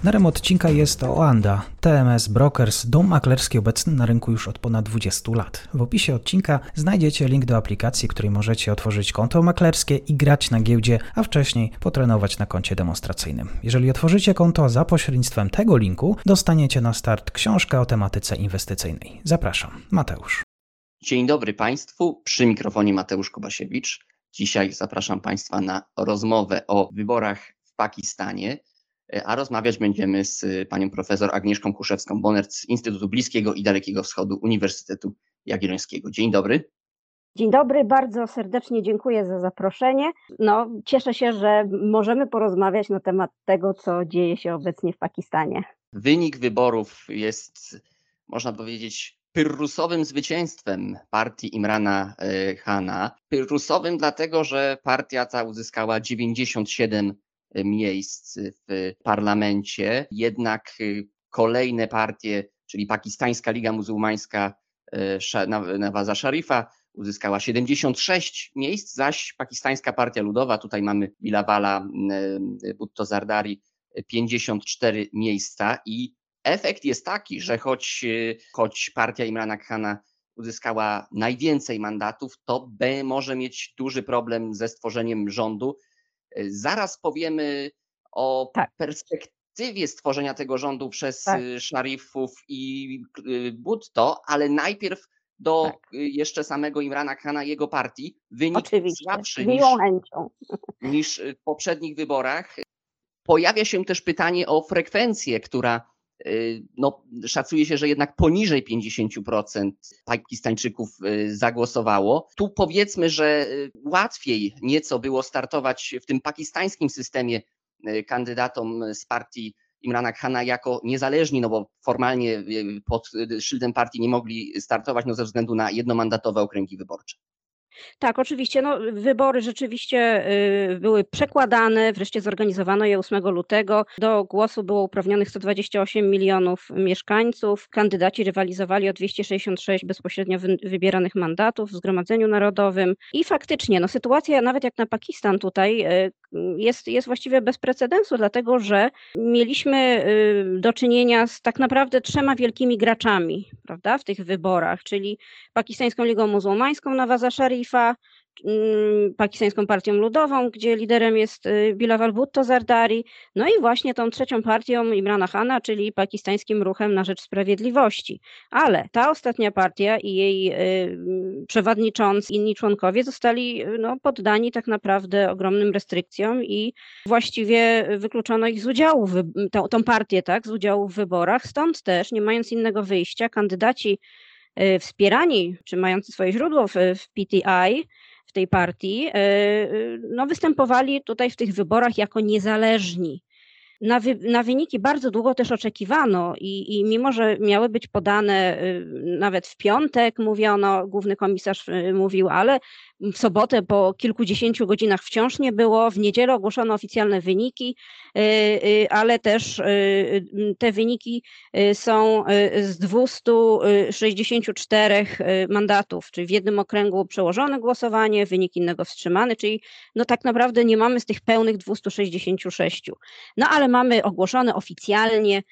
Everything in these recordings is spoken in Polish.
Partnerem odcinka jest Oanda, TMS Brokers, dom maklerski obecny na rynku już od ponad 20 lat. W opisie odcinka znajdziecie link do aplikacji, w której możecie otworzyć konto maklerskie i grać na giełdzie, a wcześniej potrenować na koncie demonstracyjnym. Jeżeli otworzycie konto za pośrednictwem tego linku, dostaniecie na start książkę o tematyce inwestycyjnej. Zapraszam, Mateusz. Dzień dobry Państwu, przy mikrofonie Mateusz Kobasiewicz. Dzisiaj zapraszam Państwa na rozmowę o wyborach w Pakistanie a rozmawiać będziemy z panią profesor Agnieszką Kuszewską-Bonert z Instytutu Bliskiego i Dalekiego Wschodu Uniwersytetu Jagiellońskiego. Dzień dobry. Dzień dobry, bardzo serdecznie dziękuję za zaproszenie. No, cieszę się, że możemy porozmawiać na temat tego, co dzieje się obecnie w Pakistanie. Wynik wyborów jest, można powiedzieć, pyrrusowym zwycięstwem partii Imrana e, Khana. Pyrrusowym dlatego, że partia ta uzyskała 97 miejsc w parlamencie, jednak y, kolejne partie, czyli Pakistańska Liga Muzułmańska y, Nawaza Sharifa uzyskała 76 miejsc, zaś Pakistańska Partia Ludowa, tutaj mamy Bilawala y, Bhutto Zardari, 54 miejsca i efekt jest taki, że choć, choć partia Imrana Khana uzyskała najwięcej mandatów, to B może mieć duży problem ze stworzeniem rządu, Zaraz powiemy o tak. perspektywie stworzenia tego rządu przez tak. Y, szarifów i y, Butto, ale najpierw do tak. Y, jeszcze samego Imrana Khana, jego partii. Wynik Oczywiście. słabszy niż, niż w poprzednich wyborach. Pojawia się też pytanie o frekwencję, która Y, no, szacuje się, że jednak poniżej 50% Pakistańczyków y, zagłosowało. Tu powiedzmy, że y, łatwiej nieco było startować w tym pakistańskim systemie kandydatom z partii Imrana Khana jako niezależni, no bo formalnie pod szyldem partii nie mogli startować no ze względu na jednomandatowe okręgi wyborcze. Tak, oczywiście. No, wybory rzeczywiście y, były przekładane, wreszcie zorganizowano je 8 lutego. Do głosu było uprawnionych 128 milionów mieszkańców. Kandydaci rywalizowali o 266 bezpośrednio wybieranych mandatów w Zgromadzeniu Narodowym. I faktycznie, no, sytuacja nawet jak na Pakistan tutaj y, jest, jest właściwie bez precedensu, dlatego że mieliśmy y, do czynienia z tak naprawdę trzema wielkimi graczami prawda, w tych wyborach, czyli Pakistańską Ligą Muzułmańską Nawaza Sharifa, Mm, pakistańską partią ludową, gdzie liderem jest y, Bilawal Bhutto Zardari, no i właśnie tą trzecią partią Imrana Khana, czyli pakistańskim ruchem na rzecz sprawiedliwości. Ale ta ostatnia partia i jej y, przewodniczący, inni członkowie zostali y, no, poddani tak naprawdę ogromnym restrykcjom i właściwie wykluczono ich z udziału, w, tą, tą partię, tak, z udziału w wyborach. Stąd też, nie mając innego wyjścia, kandydaci wspierani, czy mający swoje źródło w, w PTI, w tej partii, e, e, no, występowali tutaj w tych wyborach jako niezależni. Na, wy, na, wyniki bardzo długo też oczekiwano i, i, mimo, że miały być podane e, nawet w piątek, mówiono, główny komisarz mówił, ale w sobotę po kilkudziesięciu godzinach wciąż nie było. W niedzielę ogłoszono oficjalne wyniki, y, y, ale też y, te wyniki są z 264 mandatów, czyli w jednym okręgu przełożone głosowanie, wynik innego wstrzymany, czyli no tak naprawdę nie mamy z tych pełnych 266. No ale mamy ogłoszone oficjalnie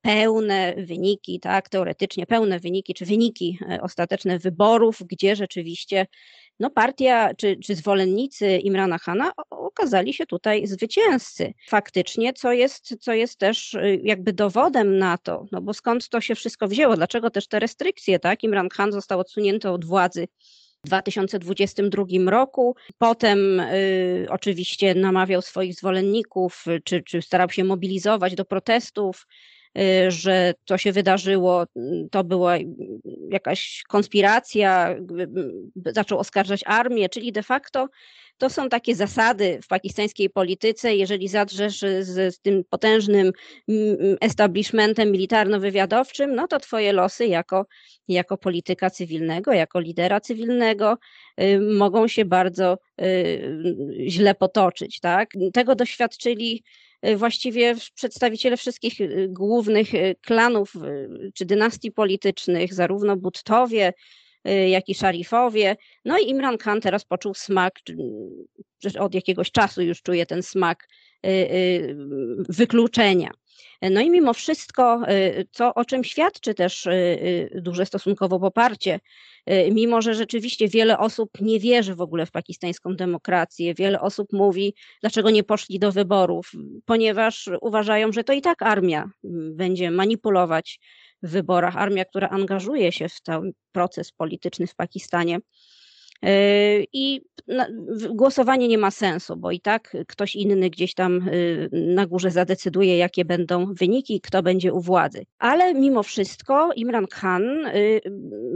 pełne wyniki, tak, teoretycznie pełne wyniki, czy wyniki ostateczne wyborów, gdzie rzeczywiście no partia czy, czy zwolennicy Imrana Hana okazali się tutaj zwycięzcy faktycznie, co jest, co jest też y, jakby dowodem na to, no bo skąd to się wszystko wzięło, dlaczego też te restrykcje, tak? Imran Khan został odsunięty od władzy w 2022 roku. Potem y, oczywiście namawiał swoich zwolenników, czy, czy starał się mobilizować do protestów że to się wydarzyło, to była jakaś konspiracja, zaczął oskarżać armię, czyli de facto to są takie zasady w pakistańskiej polityce. Jeżeli zadrzesz z, z tym potężnym establishmentem militarno-wywiadowczym, no to twoje losy jako, jako polityka cywilnego, jako lidera cywilnego y, mogą się bardzo y, źle potoczyć. Tak? Tego doświadczyli y, właściwie przedstawiciele wszystkich głównych klanów czy dynastii politycznych, zarówno Buttowie, Y, jak i szarifowie. No i Imran Khan teraz poczuł smak, od jakiegoś czasu już czuje ten smak y, y, wykluczenia. No i mimo wszystko, co, o czym świadczy też duże stosunkowo poparcie, mimo że rzeczywiście wiele osób nie wierzy w ogóle w pakistańską demokrację, wiele osób mówi, dlaczego nie poszli do wyborów, ponieważ uważają, że to i tak armia będzie manipulować w wyborach, armia, która angażuje się w ten proces polityczny w Pakistanie. E, I głosowanie nie ma sensu, bo i tak ktoś inny gdzieś tam e, na górze zadecyduje, jakie będą wyniki, kto będzie u władzy. Ale mimo wszystko Imran Khan e,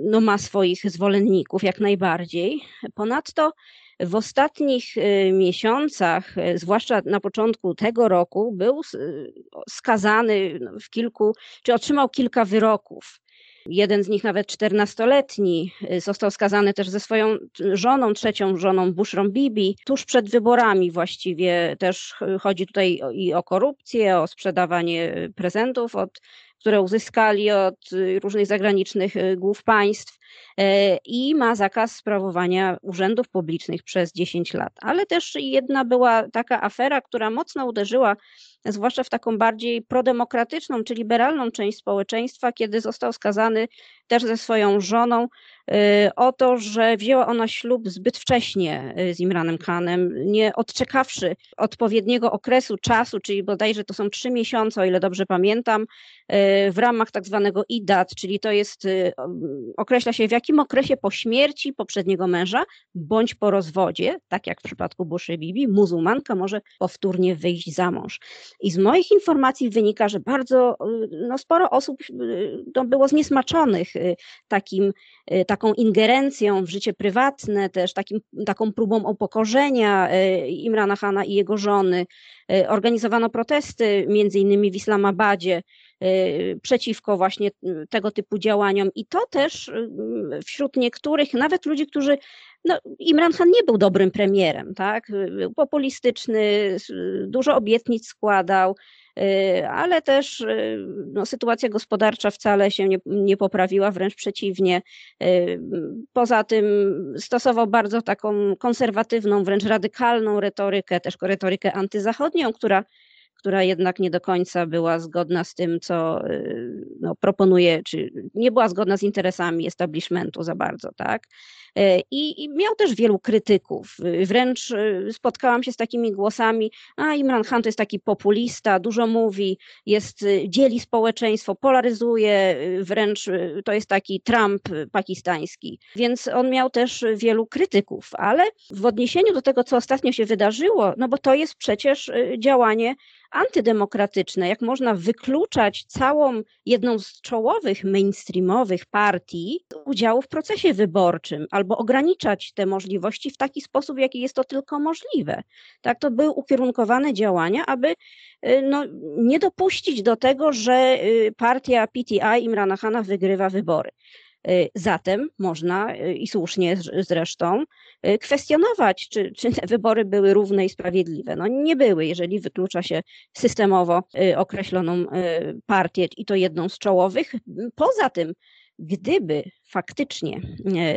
no, ma swoich zwolenników jak najbardziej. Ponadto w ostatnich y, miesiącach, y, zwłaszcza na początku tego roku, był y, skazany w kilku, czy otrzymał kilka wyroków. Jeden z nich, nawet 14-letni, został skazany też ze swoją żoną, trzecią żoną Bushrą Bibi, tuż przed wyborami właściwie. Też chodzi tutaj i o korupcję, o sprzedawanie prezentów od które uzyskali od różnych zagranicznych głów państw. E, i ma zakaz sprawowania urzędów publicznych przez 10 lat. Ale też jedna była taka afera, która mocno uderzyła zwłaszcza w taką bardziej prodemokratyczną czy liberalną część społeczeństwa, kiedy został skazany też ze swoją żoną y, o to, że wzięła ona ślub zbyt wcześnie y, z Imranem Khanem, nie odczekawszy odpowiedniego okresu czasu, czyli bodajże to są trzy miesiące, o ile dobrze pamiętam, w ramach tak zwanego IDAT, czyli to jest, określa się w jakim okresie po śmierci poprzedniego męża bądź po rozwodzie, tak jak w przypadku Buszy Bibi, muzułmanka może powtórnie wyjść za mąż. I z moich informacji wynika, że bardzo no, sporo osób no, było zniesmaczonych Y, takim, y, taką ingerencją w życie prywatne, też takim, taką próbą upokorzenia y, Imrana Hana i jego żony. Organizowano protesty, między innymi w Islamabadzie, przeciwko właśnie tego typu działaniom. I to też wśród niektórych, nawet ludzi, którzy no, Imran Khan nie był dobrym premierem, tak? Był populistyczny, dużo obietnic składał, Y, ale też y, no, sytuacja gospodarcza wcale się nie, nie poprawiła, wręcz przeciwnie. Y, poza tym stosował bardzo taką konserwatywną, wręcz radykalną retorykę, też retorykę antyzachodnią, która która jednak nie do końca była zgodna z tym, co no, proponuje, czy nie była zgodna z interesami establishmentu za bardzo, tak? E, I, I, miał też wielu krytyków. Wręcz e, spotkałam się z takimi głosami, a Imran Khan to jest taki populista, dużo mówi, jest, dzieli społeczeństwo, polaryzuje, wręcz to jest taki Trump pakistański. Więc on miał też wielu krytyków, ale w odniesieniu do tego, co ostatnio się wydarzyło, no bo to jest przecież działanie antydemokratyczne, jak można wykluczać całą jedną z czołowych mainstreamowych partii udziału w procesie wyborczym, albo ograniczać te możliwości w taki sposób, jaki jest to tylko możliwe. Tak, to były ukierunkowane działania, aby y, no, nie dopuścić do tego, że y, partia PTI Imrana Khana wygrywa wybory. Y, zatem można i słusznie zresztą kwestionować, czy, czy te wybory były równe i sprawiedliwe. No nie były, jeżeli wyklucza się systemowo określoną partię i to jedną z czołowych. Poza tym Gdyby faktycznie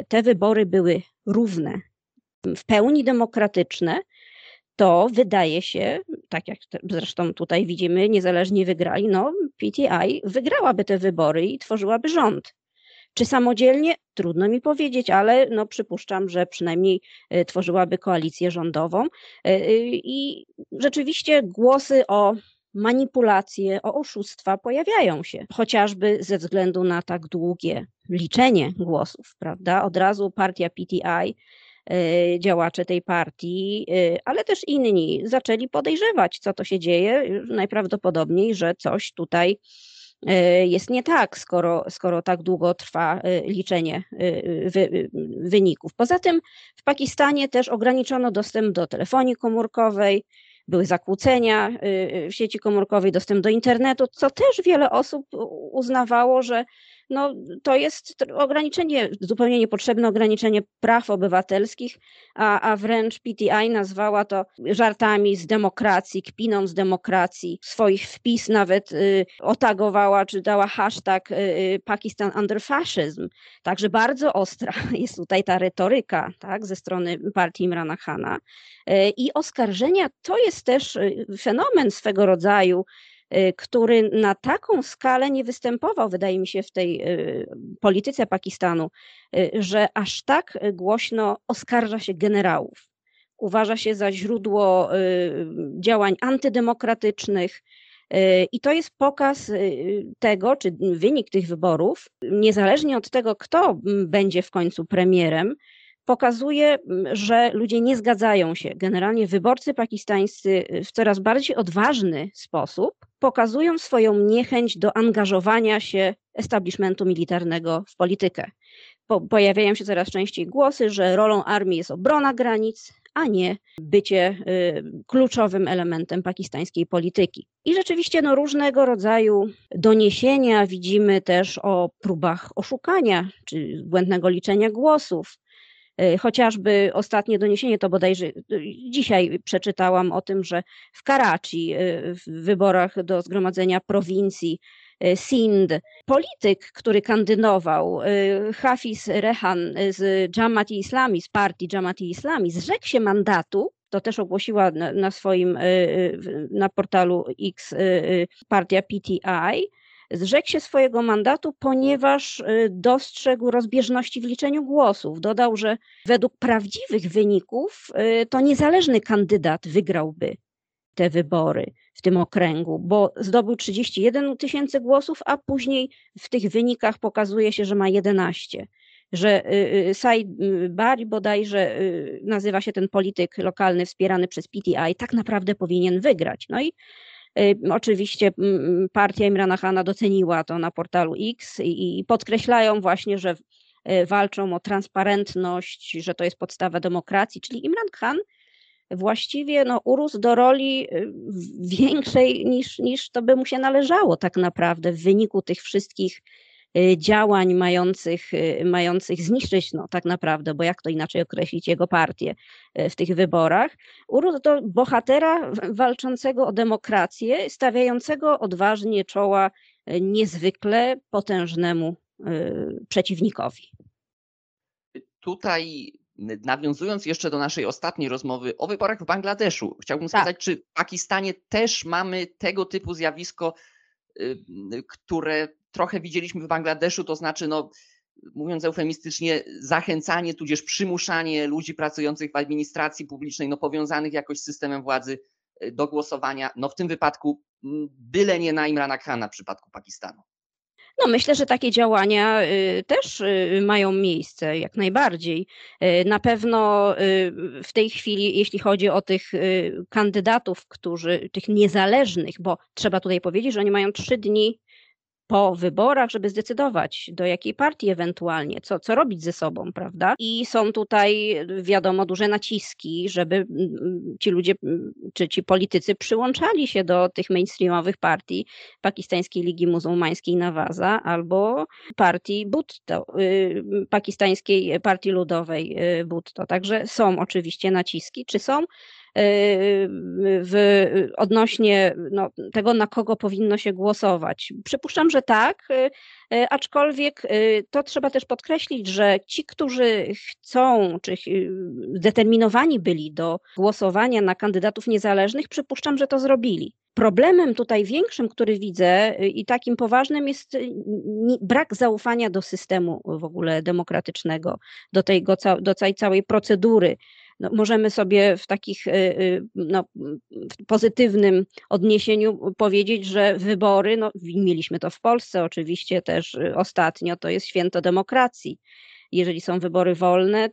te wybory były równe, w pełni demokratyczne, to wydaje się, tak jak zresztą tutaj widzimy, niezależnie wygrali, no PTI wygrałaby te wybory i tworzyłaby rząd. Czy samodzielnie? Trudno mi powiedzieć, ale no przypuszczam, że przynajmniej e, tworzyłaby koalicję rządową. E, I rzeczywiście głosy o manipulacje, o oszustwa pojawiają się, chociażby ze względu na tak długie liczenie głosów, prawda? Od razu partia PTI działacze tej partii, ale też inni zaczęli podejrzewać, co to się dzieje. Najprawdopodobniej, że coś tutaj jest nie tak, skoro, skoro tak długo trwa liczenie wy, wyników. Poza tym w Pakistanie też ograniczono dostęp do telefonii komórkowej, były zakłócenia w sieci komórkowej, dostęp do internetu, co też wiele osób uznawało, że no, to jest ograniczenie, zupełnie niepotrzebne ograniczenie praw obywatelskich, a, a wręcz PTI nazwała to żartami z demokracji, kpiną z demokracji. Swoich wpis nawet y, otagowała, czy dała hashtag y, y, Pakistan under fascism. Także bardzo ostra jest tutaj ta retoryka tak, ze strony partii Imrana Khana. Y, I oskarżenia to jest też y, fenomen swego rodzaju, który na taką skalę nie występował, wydaje mi się, w tej y, polityce Pakistanu, y, że aż tak głośno oskarża się generałów. Uważa się za źródło działań antydemokratycznych. I to jest pokaz tego, czy wynik tych wyborów, niezależnie od tego, kto będzie w końcu premierem, pokazuje, że ludzie nie zgadzają się. Generalnie wyborcy pakistańscy w coraz bardziej odważny sposób pokazują swoją niechęć do angażowania się establishmentu militarnego w politykę. Po, pojawiają się coraz częściej głosy, że rolą armii jest obrona granic, a nie bycie y, kluczowym elementem pakistańskiej polityki. I rzeczywiście no, różnego rodzaju doniesienia widzimy też o próbach oszukania czy błędnego liczenia głosów. E, chociażby ostatnie doniesienie, to bodajże e, dzisiaj przeczytałam o tym, że w Karachi, e, w wyborach do zgromadzenia prowincji Sind, polityk, który kandydował, Hafiz Rehan z Jamati Islami, z partii Jamati Islami, zrzekł się mandatu to też ogłosiła na, swoim, na portalu X partia PTI, Zrzekł się swojego mandatu, ponieważ y, dostrzegł rozbieżności w liczeniu głosów. Dodał, że według prawdziwych wyników y, to niezależny kandydat wygrałby te wybory w tym okręgu, bo zdobył 31 tysięcy głosów, a później w tych wynikach pokazuje się, że ma 11 że y, Said Bari bodajże nazywa się ten polityk lokalny wspierany przez PTI, tak naprawdę powinien wygrać. No i Oczywiście partia Imrana Khana doceniła to na portalu X i podkreślają właśnie, że e, walczą o transparentność, że to jest podstawa demokracji, czyli Imran Khan właściwie no, urósł do roli e, większej niż, niż to by mu się należało tak naprawdę w wyniku tych wszystkich Y, działań mających, y, mających zniszczyć, no tak naprawdę, bo jak to inaczej określić jego partię y, w tych wyborach, urósł do bohatera walczącego o demokrację, stawiającego odważnie czoła niezwykle potężnemu przeciwnikowi. Tutaj nawiązując jeszcze do naszej ostatniej rozmowy o wyborach w Bangladeszu, chciałbym tak. spytać, czy w Pakistanie też mamy tego typu zjawisko, które trochę widzieliśmy w Bangladeszu, to znaczy, no, mówiąc eufemistycznie, zachęcanie, tudzież przymuszanie ludzi pracujących w administracji publicznej, no, powiązanych jakoś z systemem władzy y, do głosowania, no w tym wypadku byle nie na Imrana Khana w przypadku Pakistanu. No myślę, że takie działania y, też y, mają miejsce, jak najbardziej. Na pewno w tej chwili, jeśli chodzi o tych kandydatów, którzy, tych niezależnych, bo trzeba tutaj powiedzieć, że oni mają trzy dni po wyborach, żeby zdecydować, do jakiej partii ewentualnie, co, co robić ze sobą, prawda? I są tutaj, wiadomo, duże naciski, żeby mm, mm, ci ludzie, mm, czy ci politycy przyłączali się do tych mainstreamowych partii Pakistańskiej Ligi Muzułmańskiej Nawaza albo partii Bhutto, y, pakistańskiej Partii Ludowej y, Bhutto. Także są oczywiście naciski. Czy są w, odnośnie no, tego, na kogo powinno się głosować? Przypuszczam, że tak, y, aczkolwiek y, to trzeba też podkreślić, że ci, którzy chcą, czy zdeterminowani byli do głosowania na kandydatów niezależnych, przypuszczam, że to zrobili. Problemem tutaj większym, który widzę y, i takim poważnym jest brak zaufania do systemu w ogóle demokratycznego, do, tej, do całej procedury no, możemy sobie w takich y, y, no, w pozytywnym odniesieniu powiedzieć, że wybory, no, mieliśmy to w Polsce oczywiście też y, ostatnio, to jest święto demokracji. Jeżeli są wybory wolne,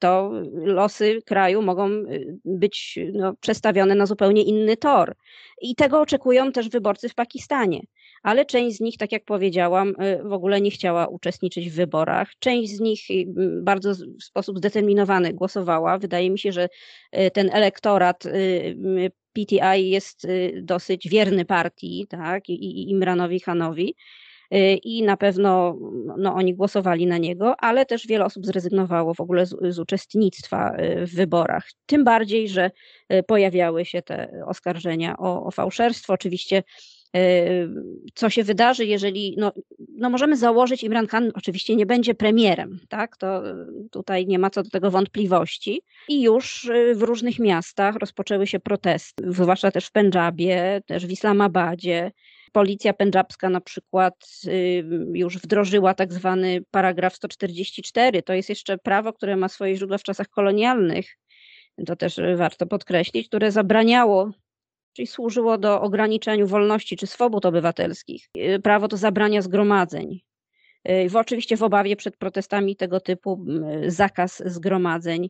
to losy kraju mogą być no, przestawione na zupełnie inny tor. I tego oczekują też wyborcy w Pakistanie. ale część z nich, tak jak powiedziałam, w ogóle nie chciała uczestniczyć w wyborach. Część z nich bardzo w sposób zdeterminowany głosowała. Wydaje mi się, że ten elektorat PTI jest dosyć wierny partii, tak, i Imranowi Hanowi. Y, i na pewno no, oni głosowali na niego, ale też wiele osób zrezygnowało w ogóle z, z uczestnictwa y, w wyborach. Tym bardziej, że y, pojawiały się te oskarżenia o, o fałszerstwo. Oczywiście co się wydarzy, jeżeli, no, no możemy założyć, Imran Khan oczywiście nie będzie premierem, tak, to tutaj nie ma co do tego wątpliwości i już w różnych miastach rozpoczęły się protesty, zwłaszcza też w Pendżabie, też w Islamabadzie, Policja pendżabska na przykład y, już wdrożyła tak zwany paragraf 144. To jest jeszcze prawo, które ma swoje źródła w czasach kolonialnych. To też warto podkreślić, które zabraniało czyli służyło do ograniczeniu wolności czy swobód obywatelskich. Y, prawo to zabrania zgromadzeń. Y, w, oczywiście w obawie przed protestami tego typu zakaz zgromadzeń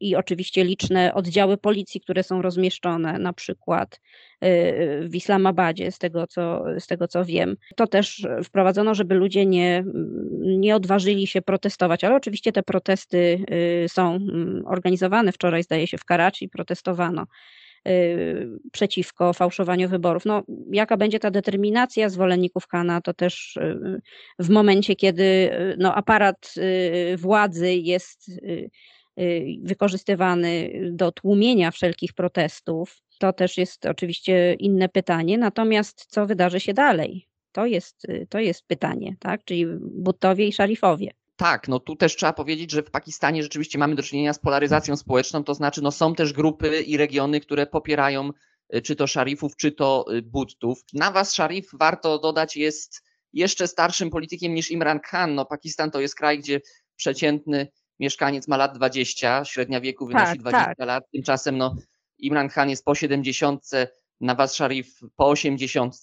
i oczywiście liczne oddziały policji, które są rozmieszczone na przykład y, w Islamabadzie, z tego co, z tego co wiem. To też wprowadzono, żeby ludzie nie, nie odważyli się protestować, ale oczywiście te protesty y, są mm, organizowane. Wczoraj zdaje się w Karachi protestowano przeciwko fałszowaniu wyborów. No, jaka będzie ta determinacja zwolenników Kana, to też w momencie, kiedy no, aparat władzy jest Y, wykorzystywany do tłumienia wszelkich protestów. To też jest oczywiście inne pytanie. Natomiast co wydarzy się dalej? To jest, y, to jest pytanie, tak? Czyli Buttowie i Szarifowie. Tak, no tu też trzeba powiedzieć, że w Pakistanie rzeczywiście mamy do czynienia z polaryzacją społeczną, to znaczy no są też grupy i regiony, które popierają y, czy to szarifów, czy to buttów. Nawaz Sharif, warto dodać, jest jeszcze starszym politykiem niż Imran Khan. No, Pakistan to jest kraj, gdzie przeciętny mieszkaniec ma lat 20, średnia wieku wynosi tak, 20 tak. lat, tymczasem no, Imran Khan jest po 70, Nawaz Sharif po 80.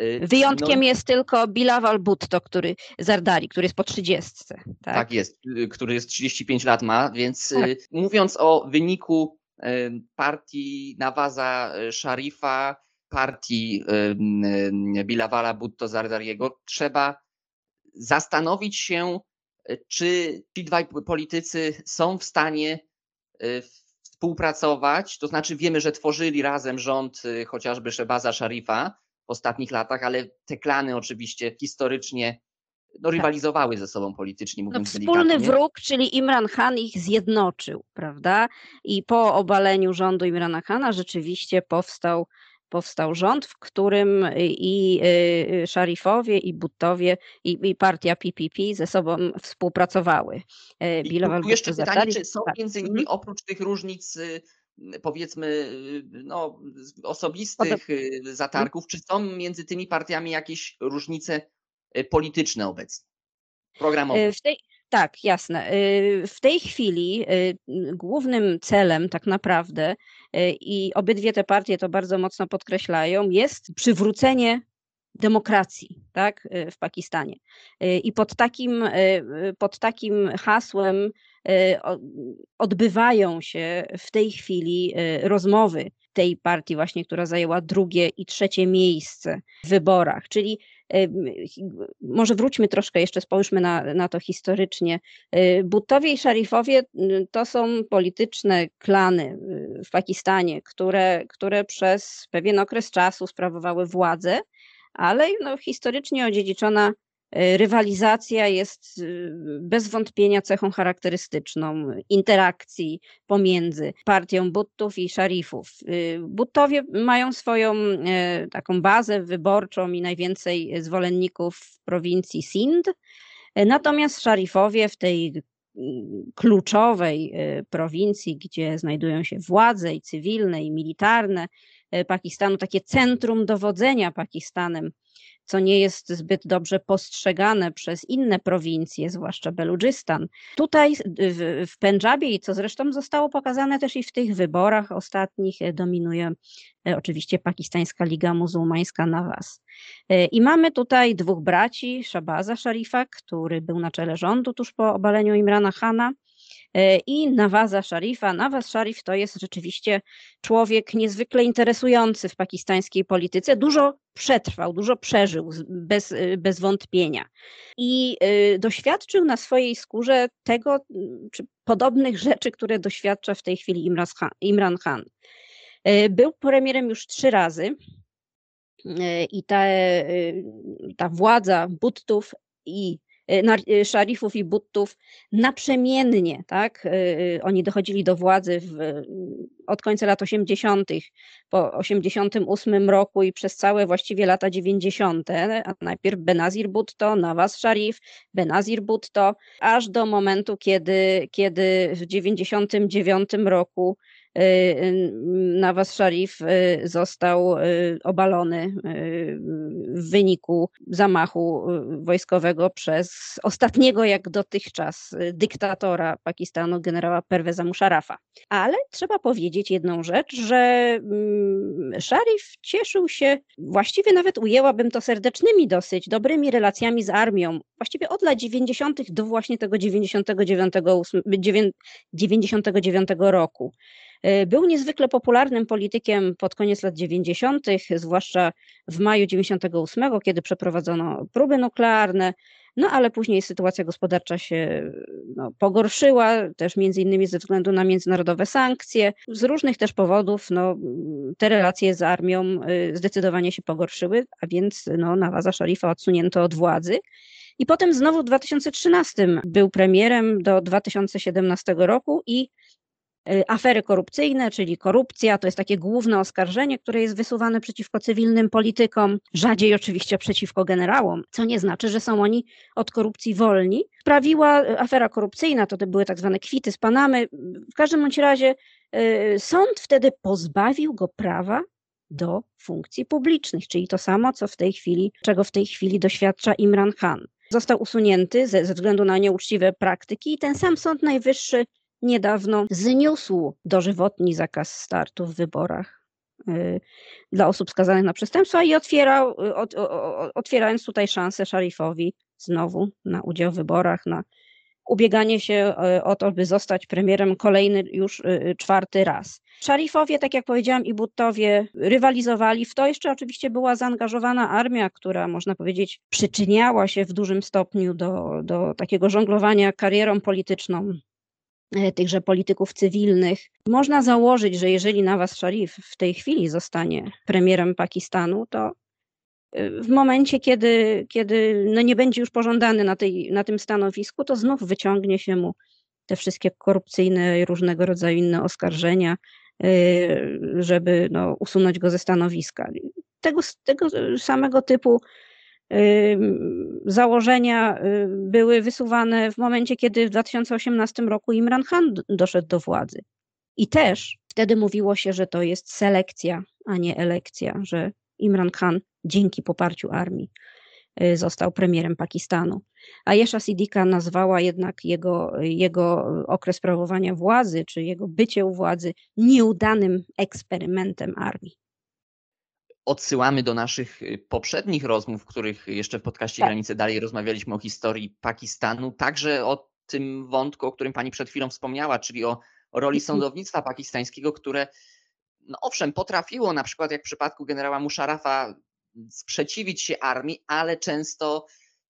Y, Wyjątkiem no, jest tylko Bilawal Bhutto, który Zardari, który jest po 30. Tak? tak jest, y, który jest 35 lat ma, więc y, tak. mówiąc o wyniku partii Nawaza Sharifa, partii Bilawala Bhutto Zardariego, trzeba zastanowić się, czy ci dwaj politycy są w stanie y, współpracować, to znaczy wiemy, że tworzyli razem rząd y, chociażby Shebaza Sharifa w ostatnich latach, ale te klany oczywiście historycznie no, tak. rywalizowały ze sobą politycznie, no, mówiąc no, Wspólny wróg, czyli Imran Khan ich zjednoczył, prawda? I po obaleniu rządu Imrana Khana rzeczywiście powstał powstał rząd, w którym i y, Szarifowie, i Buttowie, i, i partia PPP ze sobą współpracowały. E, tu jeszcze pytanie, czy są tak. między innymi mhm. oprócz tych różnic y, powiedzmy y, no, osobistych zatargów, czy są między tymi partiami jakieś różnice polityczne obecnie? Programowe. E, w tej, tak, jasne. Y, w tej chwili głównym celem tak naprawdę i obydwie te partie to bardzo mocno podkreślają, jest przywrócenie demokracji tak, w Pakistanie. I pod takim, pod takim hasłem odbywają się w tej chwili rozmowy tej partii właśnie, która zajęła drugie i trzecie miejsce w wyborach, czyli może wróćmy troszkę jeszcze, spojrzmy na, na to historycznie. Y, Buttowie i Szarifowie y, to są polityczne klany y, w Pakistanie, które, które przez pewien okres czasu sprawowały władzę, ale no, historycznie odziedziczona rywalizacja jest y, bez wątpienia cechą charakterystyczną interakcji pomiędzy partią Buttów i Szarifów. Y, Buttowie mają swoją e, taką bazę wyborczą i najwięcej zwolenników w prowincji Sind, e, natomiast Szarifowie w tej kluczowej prowincji, gdzie znajdują się władze i cywilne, i militarne Pakistanu, takie centrum dowodzenia Pakistanem, co nie jest zbyt dobrze postrzegane przez inne prowincje, zwłaszcza Beludżystan. Tutaj w, w Pendżabie co zresztą zostało pokazane też i w tych wyborach ostatnich, e, dominuje e, oczywiście pakistańska Liga Muzułmańska Nawaz. E, I mamy tutaj dwóch braci, Shabaza Sharifa, który był na czele rządu tuż po obaleniu Imrana Khana, i Nawaza Sharifa. Nawaz Sharif to jest rzeczywiście człowiek niezwykle interesujący w pakistańskiej polityce. Dużo przetrwał, dużo przeżył, bez, bez wątpienia. I doświadczył na swojej skórze tego, czy podobnych rzeczy, które doświadcza w tej chwili Imran Khan. Był premierem już trzy razy. I ta, ta władza Buttów i szarifów i buttów naprzemiennie, tak? Y, oni dochodzili do władzy w, od końca lat 80. po 88 roku i przez całe właściwie lata 90. A najpierw Benazir Butto, Nawaz Sharif, Benazir Butto, aż do momentu, kiedy, kiedy w 99 roku Y, y, Nawaz Sharif y, został obalony w wyniku zamachu wojskowego przez ostatniego jak dotychczas dyktatora Pakistanu, generała Perveza Musharafa. Ale trzeba powiedzieć jedną rzecz, że mm, Sharif cieszył się, właściwie nawet ujęłabym to serdecznymi dosyć, dobrymi relacjami z armią, właściwie od lat 90. do właśnie tego 99, 99 roku. E, był niezwykle popularnym politykiem pod koniec lat 90., zwłaszcza w maju 98, kiedy przeprowadzono próby nuklearne, no ale później sytuacja gospodarcza się no, pogorszyła, też między innymi ze względu na międzynarodowe sankcje. Z różnych też powodów no, te relacje z armią y, zdecydowanie się pogorszyły, a więc no, Nawaza Szarifa odsunięto od władzy. I potem znowu w 2013 był premierem do 2017 roku i afery korupcyjne, czyli korupcja, to jest takie główne oskarżenie, które jest wysuwane przeciwko cywilnym politykom, rzadziej oczywiście przeciwko generałom, co nie znaczy, że są oni od korupcji wolni. Sprawiła y, afera korupcyjna, to te były tak zwane kwity z Panamy. W każdym bądź razie y, sąd wtedy pozbawił go prawa do funkcji publicznych, czyli to samo, co w tej chwili, czego w tej chwili doświadcza Imran Khan. Został usunięty ze, ze względu na nieuczciwe praktyki i ten sam Sąd Najwyższy niedawno zniósł dożywotni zakaz startu w wyborach y, dla osób skazanych na przestępstwa i otwierał, y, otwierając tutaj szansę Szarifowi znowu na udział w wyborach, na ubieganie się y, o to, by zostać premierem kolejny już czwarty raz. Szarifowie, tak jak powiedziałam, i Buttowie rywalizowali. W to jeszcze oczywiście była zaangażowana armia, która można powiedzieć przyczyniała się w dużym stopniu do, do takiego żonglowania karierą polityczną tychże polityków cywilnych. Można założyć, że jeżeli Nawaz Sharif w tej chwili zostanie premierem Pakistanu, to e, w momencie, kiedy, kiedy no nie będzie już pożądany na, tej, na tym stanowisku, to znów wyciągnie się mu te wszystkie korupcyjne i różnego rodzaju inne oskarżenia, e, żeby no, usunąć go ze stanowiska. Tego, tego samego typu założenia y, były wysuwane w momencie, kiedy w 2018 roku Imran Khan doszedł do władzy. I też wtedy mówiło się, że to jest selekcja, a nie elekcja, że Imran Khan dzięki poparciu armii y, został premierem Pakistanu. A Jesha Sidika nazwała jednak jego, jego okres sprawowania władzy, czy jego bycie u władzy nieudanym eksperymentem armii odsyłamy do naszych y, poprzednich rozmów, w których jeszcze w podcaście tak. Granice Dalej rozmawialiśmy o historii Pakistanu, także o tym wątku, o którym pani przed chwilą wspomniała, czyli o, roli mhm. sądownictwa pakistańskiego, które no owszem, potrafiło na przykład jak w przypadku generała Musharafa sprzeciwić się armii, ale często,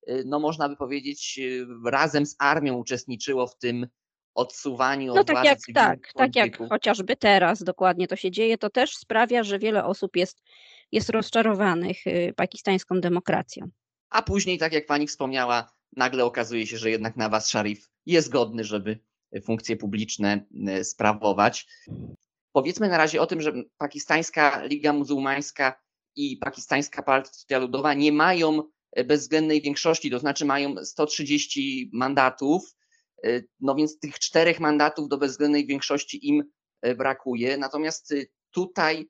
y, no można by powiedzieć, y, razem z armią uczestniczyło w tym odsuwaniu no, od tak jak, tak, tak jak chociażby teraz dokładnie to się dzieje, to też sprawia, że wiele osób jest jest rozczarowanych y, pakistańską demokracją. A później, tak jak pani wspomniała, nagle okazuje się, że jednak Nawaz Sharif jest godny, żeby funkcje publiczne y, sprawować. Powiedzmy na razie o tym, że pakistańska Liga Muzułmańska i pakistańska Partia Ludowa nie mają y, bezwzględnej większości, to znaczy mają 130 mandatów, no więc tych czterech mandatów do bezwzględnej większości im brakuje. Natomiast tutaj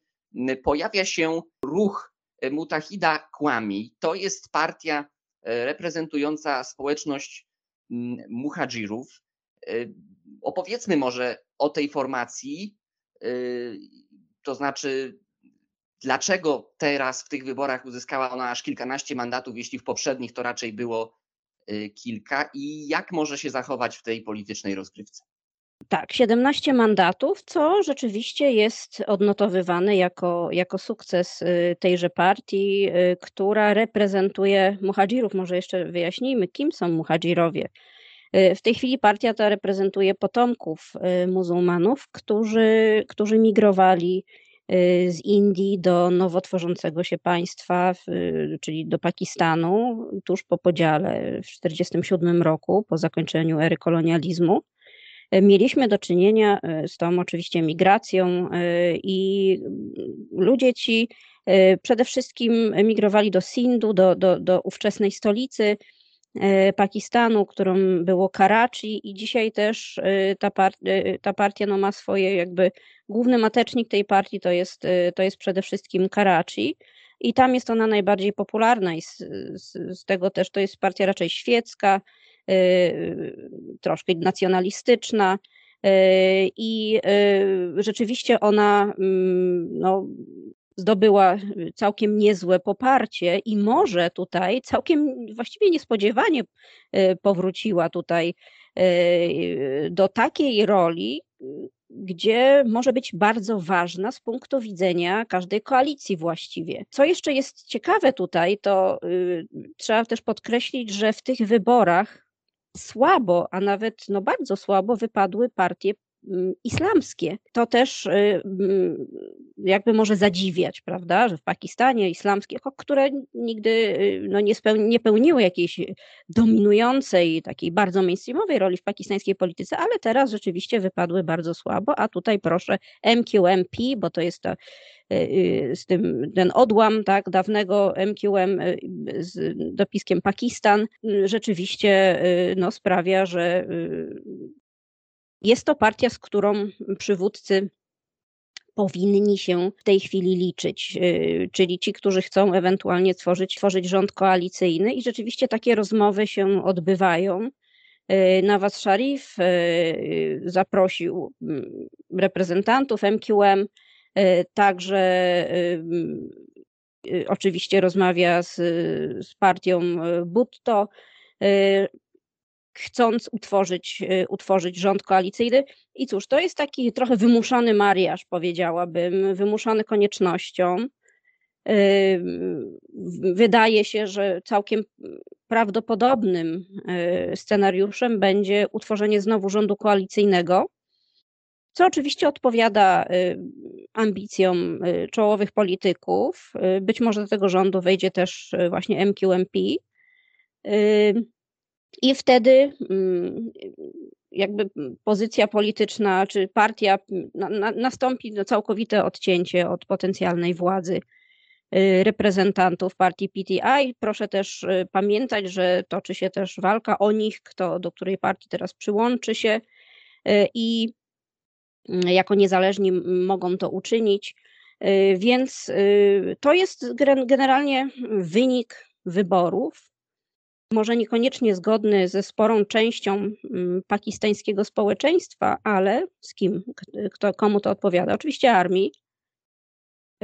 pojawia się ruch e, Mutahida Kłami. To jest partia e, reprezentująca społeczność muhadżirów. E, opowiedzmy może o tej formacji, to znaczy dlaczego teraz w tych wyborach uzyskała ona aż kilkanaście mandatów, jeśli w poprzednich to raczej było kilka i jak może się zachować w tej politycznej rozgrywce? Tak, 17 mandatów, co rzeczywiście jest odnotowywane jako, jako sukces y, tejże partii, y, która reprezentuje muhadżirów. Może jeszcze wyjaśnijmy, kim są muhadżirowie. Y, w tej chwili partia ta reprezentuje potomków muzułmanów, którzy, którzy migrowali z Indii do nowo tworzącego się państwa, czyli do Pakistanu, tuż po podziale w 1947 roku, po zakończeniu ery kolonializmu. Mieliśmy do czynienia e, z tą oczywiście migracją e, i ludzie ci e, przede wszystkim emigrowali do Sindu, do, do, do ówczesnej stolicy Pakistanu, którą było Karachi i dzisiaj też ta, ta partia no, ma swoje jakby główny matecznik tej partii to jest, to jest przede wszystkim Karachi. I tam jest ona najbardziej popularna i z, z, z tego też to jest partia raczej świecka, troszkę nacjonalistyczna. Y, I y, rzeczywiście ona mm, no, zdobyła całkiem niezłe poparcie i może tutaj całkiem właściwie niespodziewanie powróciła tutaj do takiej roli, gdzie może być bardzo ważna z punktu widzenia każdej koalicji właściwie. Co jeszcze jest ciekawe tutaj, to trzeba też podkreślić, że w tych wyborach słabo, a nawet no bardzo słabo wypadły partie islamskie. To też y, mm, jakby może zadziwiać, prawda, że w Pakistanie islamskie, które nigdy y, no, nie, spełni, nie pełniły jakiejś dominującej, takiej bardzo mainstreamowej roli w pakistańskiej polityce, ale teraz rzeczywiście wypadły bardzo słabo, a tutaj proszę MQMP, bo to jest to y, z tym, ten odłam tak, dawnego MQM z dopiskiem Pakistan rzeczywiście no, sprawia, że jest to partia, z którą przywódcy powinni się w tej chwili liczyć, y, czyli ci, którzy chcą ewentualnie tworzyć, tworzyć rząd koalicyjny i rzeczywiście takie rozmowy się odbywają. Y, Nawaz Sharif y, zaprosił mm, reprezentantów MQM, także oczywiście rozmawia z, z partią Butto chcąc utworzyć, y, utworzyć rząd koalicyjny. I cóż, to jest taki trochę wymuszony mariaż, powiedziałabym, wymuszony koniecznością. Wydaje się, że całkiem prawdopodobnym y, scenariuszem będzie utworzenie znowu rządu koalicyjnego, co oczywiście odpowiada y, ambicjom czołowych polityków. Być może do tego rządu wejdzie też właśnie MQMP. I wtedy mm, jakby pozycja polityczna czy partia na, na, nastąpi no, całkowite odcięcie od potencjalnej władzy y, reprezentantów partii PTI. Proszę też y, pamiętać, że toczy się też walka o nich, kto do której partii teraz przyłączy się y, i jako niezależni mogą to uczynić. Więc to jest generalnie wynik wyborów może niekoniecznie zgodny ze sporą częścią mm, pakistańskiego społeczeństwa, ale z kim, kto, komu to odpowiada? Oczywiście armii,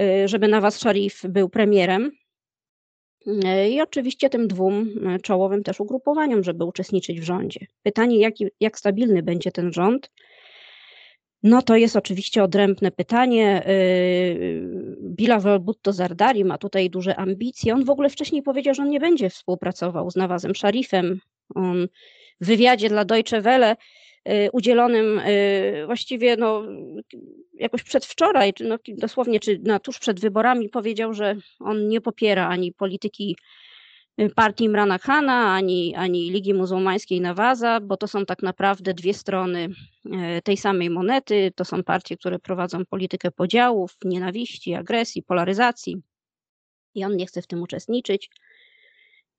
y, żeby Nawaz Sharif był premierem y, i oczywiście tym dwóm y, czołowym też ugrupowaniom, żeby uczestniczyć w rządzie. Pytanie, jak, jak stabilny będzie ten rząd, no to jest oczywiście odrębne pytanie. Yy, Bilal Bhutto Zardari ma tutaj duże ambicje. On w ogóle wcześniej powiedział, że on nie będzie współpracował z Nawazem Sharifem. On w wywiadzie dla Deutsche Welle yy, udzielonym yy, właściwie no, jakoś przedwczoraj, no, dosłownie czy no, tuż przed wyborami powiedział, że on nie popiera ani polityki partii Imrana Khana, ani, ani Ligi Muzułmańskiej Nawaza, bo to są tak naprawdę dwie strony e, tej samej monety. To są partie, które prowadzą politykę podziałów, nienawiści, agresji, polaryzacji. I on nie chce w tym uczestniczyć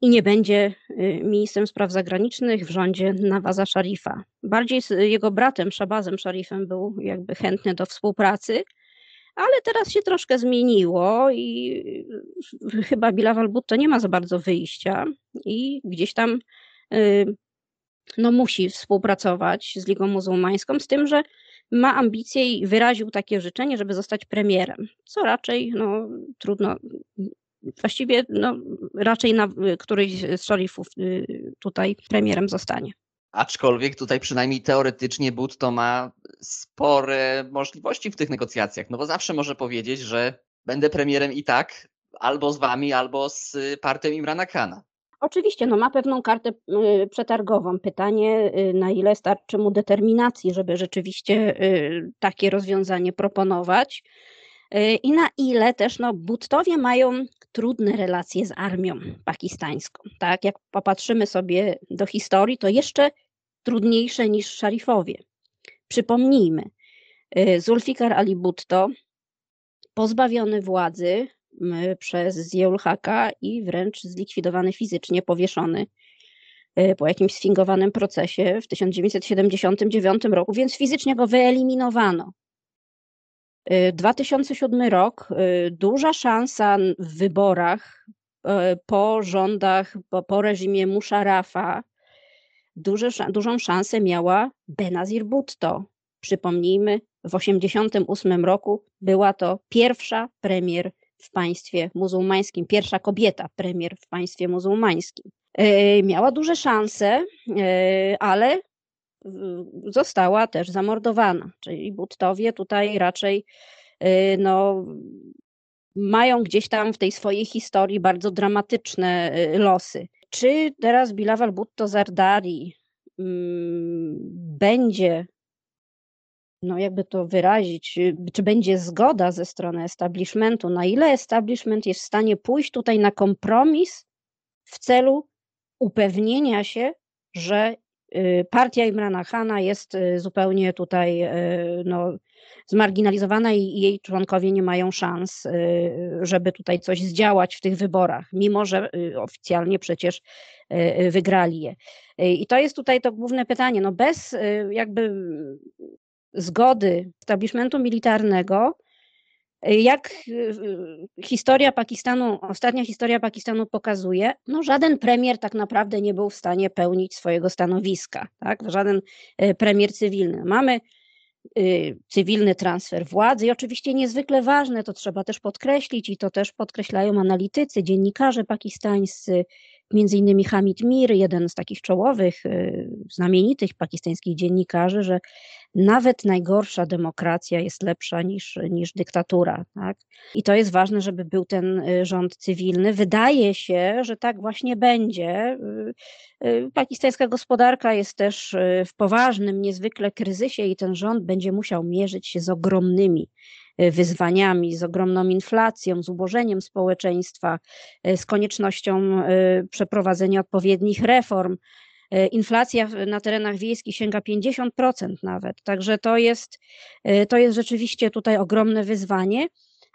i nie będzie e, ministrem spraw zagranicznych w rządzie Nawaza Szarifa. Bardziej jego bratem, Szabazem Szarifem, był jakby chętny do współpracy, ale teraz się troszkę zmieniło i chyba Bilawal Bhutto nie ma za bardzo wyjścia i gdzieś tam y, no, musi współpracować z Ligą Muzułmańską, z tym, że ma ambicje i wyraził takie życzenie, żeby zostać premierem, co raczej no, trudno, właściwie no, raczej na któryś z szarifów y, tutaj premierem zostanie. Aczkolwiek tutaj przynajmniej teoretycznie Butto ma spore możliwości w tych negocjacjach, no bo zawsze może powiedzieć, że będę premierem i tak, albo z wami, albo z partią Imrana Kana. Oczywiście, no ma pewną kartę y, przetargową. Pytanie, y, na ile starczy mu determinacji, żeby rzeczywiście y, takie rozwiązanie proponować. I na ile też no, Buttowie mają trudne relacje z armią pakistańską. Tak, jak popatrzymy sobie do historii, to jeszcze trudniejsze niż szarifowie. Przypomnijmy, Zulfikar Ali Butto, pozbawiony władzy, przez Zieul Haka i wręcz zlikwidowany fizycznie, powieszony e, po jakimś sfingowanym procesie w 1979 roku, więc fizycznie go wyeliminowano. 2007 e, rok, e, duża szansa w wyborach po rządach, po, po reżimie Musharafa, duże, dużą szansę miała Benazir Bhutto. Przypomnijmy, w 1988 roku była to pierwsza premier w państwie muzułmańskim, pierwsza kobieta premier w państwie muzułmańskim. Miała duże szanse, ale została też zamordowana. Czyli Buttowie tutaj raczej e, no, mają gdzieś tam w tej swojej historii bardzo dramatyczne losy. Czy teraz Bilawal Butto Zardari mm, będzie no jakby to wyrazić, y, czy będzie zgoda ze strony establishmentu, na ile establishment jest w stanie pójść tutaj na kompromis w celu upewnienia się, że y, partia Imrana Khana jest y, zupełnie tutaj no, zmarginalizowana i jej członkowie nie mają szans, żeby tutaj coś zdziałać w tych wyborach, mimo że oficjalnie przecież wygrali je. I to jest tutaj to główne pytanie. No bez jakby zgody establishmentu militarnego, jak y, historia Pakistanu, ostatnia historia Pakistanu pokazuje, no żaden premier tak naprawdę nie był w stanie pełnić swojego stanowiska, tak? żaden y, premier cywilny. Mamy y, cywilny transfer władzy i oczywiście niezwykle ważne, to trzeba też podkreślić i to też podkreślają analitycy, dziennikarze pakistańscy, między innymi Hamid Mir, jeden z takich czołowych, znamienitych pakistańskich dziennikarzy, że nawet najgorsza demokracja jest lepsza niż, niż dyktatura. Tak? I to jest ważne, żeby był ten y, rząd cywilny. Wydaje się, że tak właśnie będzie. Y, y, pakistańska gospodarka jest też w poważnym, niezwykle kryzysie i ten rząd będzie musiał mierzyć się z ogromnymi wyzwaniami, z ogromną inflacją, z ubożeniem społeczeństwa, z koniecznością przeprowadzenia odpowiednich reform. E, inflacja na terenach wiejskich sięga 50% nawet. Także to jest, e, to jest rzeczywiście tutaj ogromne wyzwanie. E,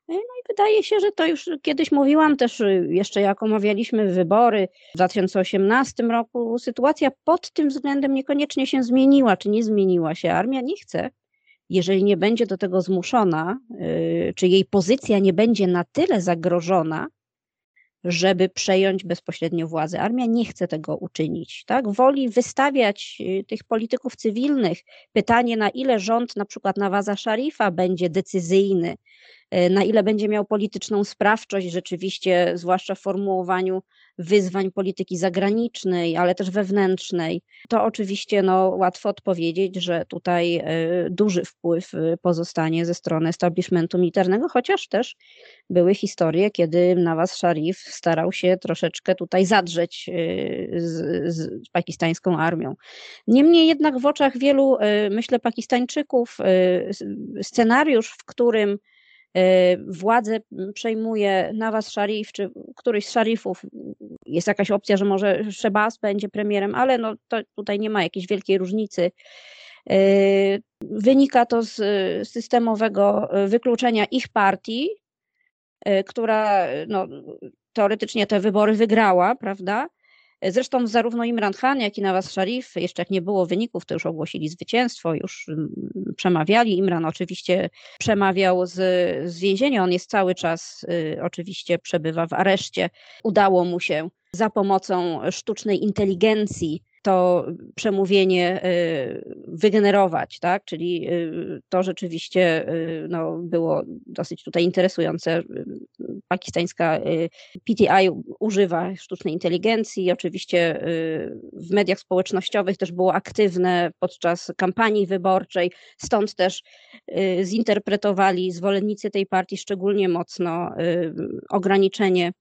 no i wydaje się, że to już kiedyś mówiłam też, jeszcze jak omawialiśmy wybory w 2018 roku, sytuacja pod tym względem niekoniecznie się zmieniła, czy nie zmieniła się. Armia nie chce, jeżeli nie będzie do tego zmuszona, czy jej pozycja nie będzie na tyle zagrożona, żeby przejąć bezpośrednio władzę. Armia nie chce tego uczynić. Tak? Woli wystawiać y, tych polityków cywilnych. Pytanie, na ile rząd, na przykład Nawaza Szarifa, będzie decyzyjny, na ile będzie miał polityczną sprawczość, rzeczywiście, zwłaszcza w formułowaniu wyzwań polityki zagranicznej, ale też wewnętrznej, to oczywiście no, łatwo odpowiedzieć, że tutaj e, duży wpływ e, pozostanie ze strony establishmentu militarnego, chociaż też były historie, kiedy Nawaz Sharif starał się troszeczkę tutaj zadrzeć e, z, z pakistańską armią. Niemniej jednak w oczach wielu, myślę, Pakistańczyków scenariusz, w którym E, władzę przejmuje Nawaz Sharif, czy któryś z szarifów. Jest jakaś opcja, że może Shebas będzie premierem, ale no to tutaj nie ma jakiejś wielkiej różnicy. E, wynika to z systemowego wykluczenia ich partii, e, która no, teoretycznie te wybory wygrała, prawda? Zresztą zarówno Imran Khan, jak i Nawaz Sharif, jeszcze jak nie było wyników, to już ogłosili zwycięstwo, już mm, przemawiali. Imran oczywiście przemawiał z, z więzienia, on jest cały czas, y, oczywiście przebywa w areszcie. Udało mu się za pomocą sztucznej inteligencji to przemówienie y, wygenerować, tak? Czyli y, to rzeczywiście no, było dosyć tutaj interesujące. pakistańska PTI używa sztucznej inteligencji. Oczywiście w mediach społecznościowych też było aktywne podczas kampanii wyborczej, stąd też zinterpretowali zwolennicy tej partii szczególnie mocno ograniczenie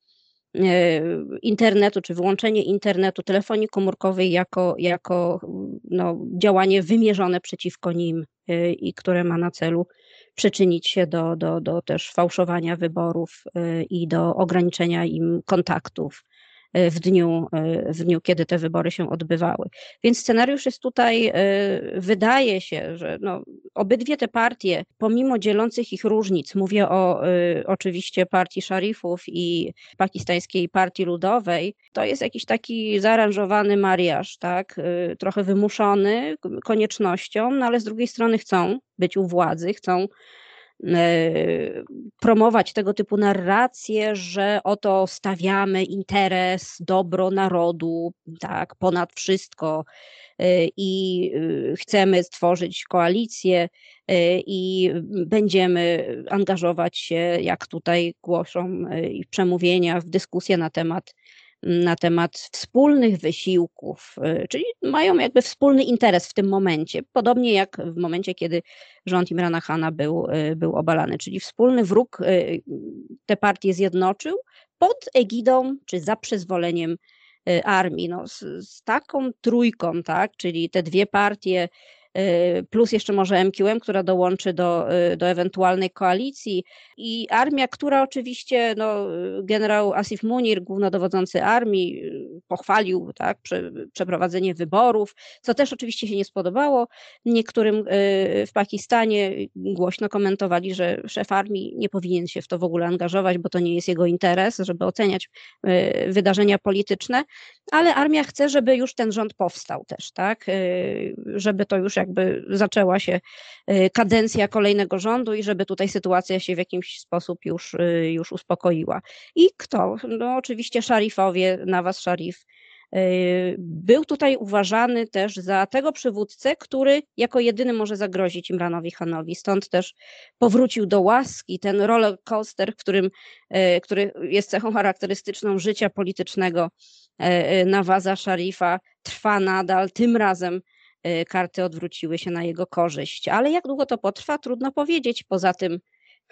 internetu, czy wyłączenie internetu, telefonii komórkowej jako, jako no, działanie wymierzone przeciwko nim e, i które ma na celu przyczynić się do, do, do też fałszowania wyborów e, i do ograniczenia im kontaktów w dniu, w dniu, kiedy te wybory się odbywały. Więc scenariusz jest tutaj, e, wydaje się, że no, obydwie te partie, pomimo dzielących ich różnic, mówię o e, oczywiście partii szarifów i pakistańskiej partii ludowej, to jest jakiś taki zaaranżowany mariaż, tak? E, trochę wymuszony koniecznością, no ale z drugiej strony chcą być u władzy, chcą E, promować tego typu narracje, że oto stawiamy interes, dobro narodu, tak, ponad wszystko e, i e, chcemy stworzyć koalicję i będziemy angażować się, jak tutaj głoszą przemówienia, w dyskusję na temat na temat wspólnych wysiłków, y, czyli mają jakby wspólny interes w tym momencie, podobnie jak w momencie, kiedy rząd Imrana Khana był, y, był obalany, czyli wspólny wróg y, te partie zjednoczył pod egidą czy za przyzwoleniem armii. No, z, z taką trójką, tak, czyli te dwie partie plus jeszcze może MQM, która dołączy do, y, do ewentualnej koalicji i armia, która oczywiście, no, generał Asif Munir, głównodowodzący armii, y, pochwalił tak, prze, przeprowadzenie wyborów, co też oczywiście się nie spodobało. Niektórym w Pakistanie głośno komentowali, że szef armii nie powinien się w to w ogóle angażować, bo to nie jest jego interes, żeby oceniać wydarzenia polityczne, ale armia chce, żeby już ten rząd powstał też, tak, żeby to już jakby zaczęła się y, kadencja kolejnego rządu i żeby tutaj sytuacja się w jakimś sposób już, y, już uspokoiła. I kto? No oczywiście szarifowie, Nawaz Szarif, y, był tutaj uważany też za tego przywódcę, który jako jedyny może zagrozić Imranowi Hanowi. Stąd też powrócił do łaski ten roller coaster, którym, który jest cechą charakterystyczną życia politycznego Nawaza Szarifa, trwa nadal. Tym razem karty odwróciły się na jego korzyść. Ale jak długo to potrwa, trudno powiedzieć. Poza tym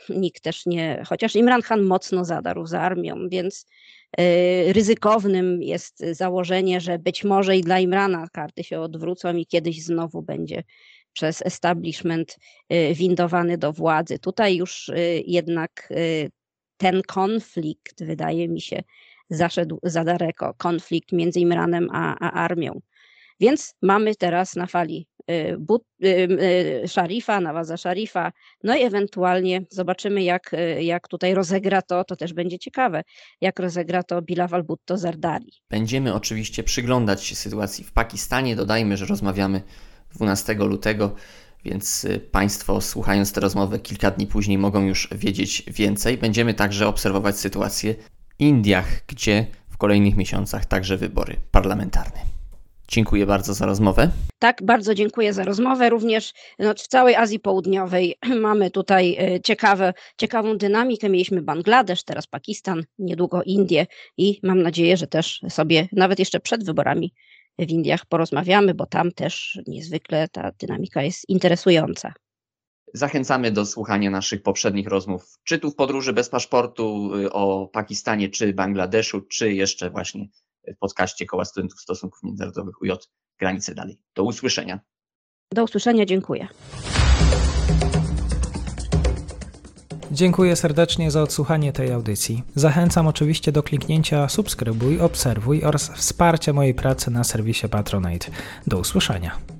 nikt też nie, chociaż Imran Khan mocno zadarł za armią, więc y, ryzykownym jest założenie, że być może i dla Imrana karty się odwrócą i kiedyś znowu będzie przez establishment y, windowany do władzy. Tutaj już jednak ten konflikt, wydaje mi się, zaszedł za daleko. Konflikt między Imranem a, a armią. Więc mamy teraz na fali y, but, y, y, Szarifa, Nawaza Szarifa, no i ewentualnie zobaczymy, jak, jak tutaj rozegra to, to też będzie ciekawe, jak rozegra to Bilawal Bhutto Zardari. Będziemy oczywiście przyglądać się sytuacji w Pakistanie. Dodajmy, że rozmawiamy 12 lutego, więc Państwo słuchając tę rozmowę kilka dni później mogą już wiedzieć więcej. Będziemy także obserwować sytuację w Indiach, gdzie w kolejnych miesiącach także wybory parlamentarne. Dziękuję bardzo za rozmowę. Tak, bardzo dziękuję za rozmowę. Również no, w całej Azji Południowej mamy tutaj e, ciekawe, ciekawą dynamikę. Mieliśmy Bangladesz, teraz Pakistan, niedługo Indie i mam nadzieję, że też sobie nawet jeszcze przed wyborami w Indiach porozmawiamy, bo tam też niezwykle ta dynamika jest interesująca. Zachęcamy do słuchania naszych poprzednich rozmów, czy tu w podróży bez paszportu y, o Pakistanie, czy Bangladeszu, czy jeszcze właśnie w podcaście Koła Studentów Stosunków Międzynarodowych UJ Granice Dalej. Do usłyszenia. Do usłyszenia, dziękuję. Dziękuję serdecznie za odsłuchanie tej audycji. Zachęcam oczywiście do kliknięcia subskrybuj, obserwuj oraz wsparcia mojej pracy na serwisie Patronate. Do usłyszenia.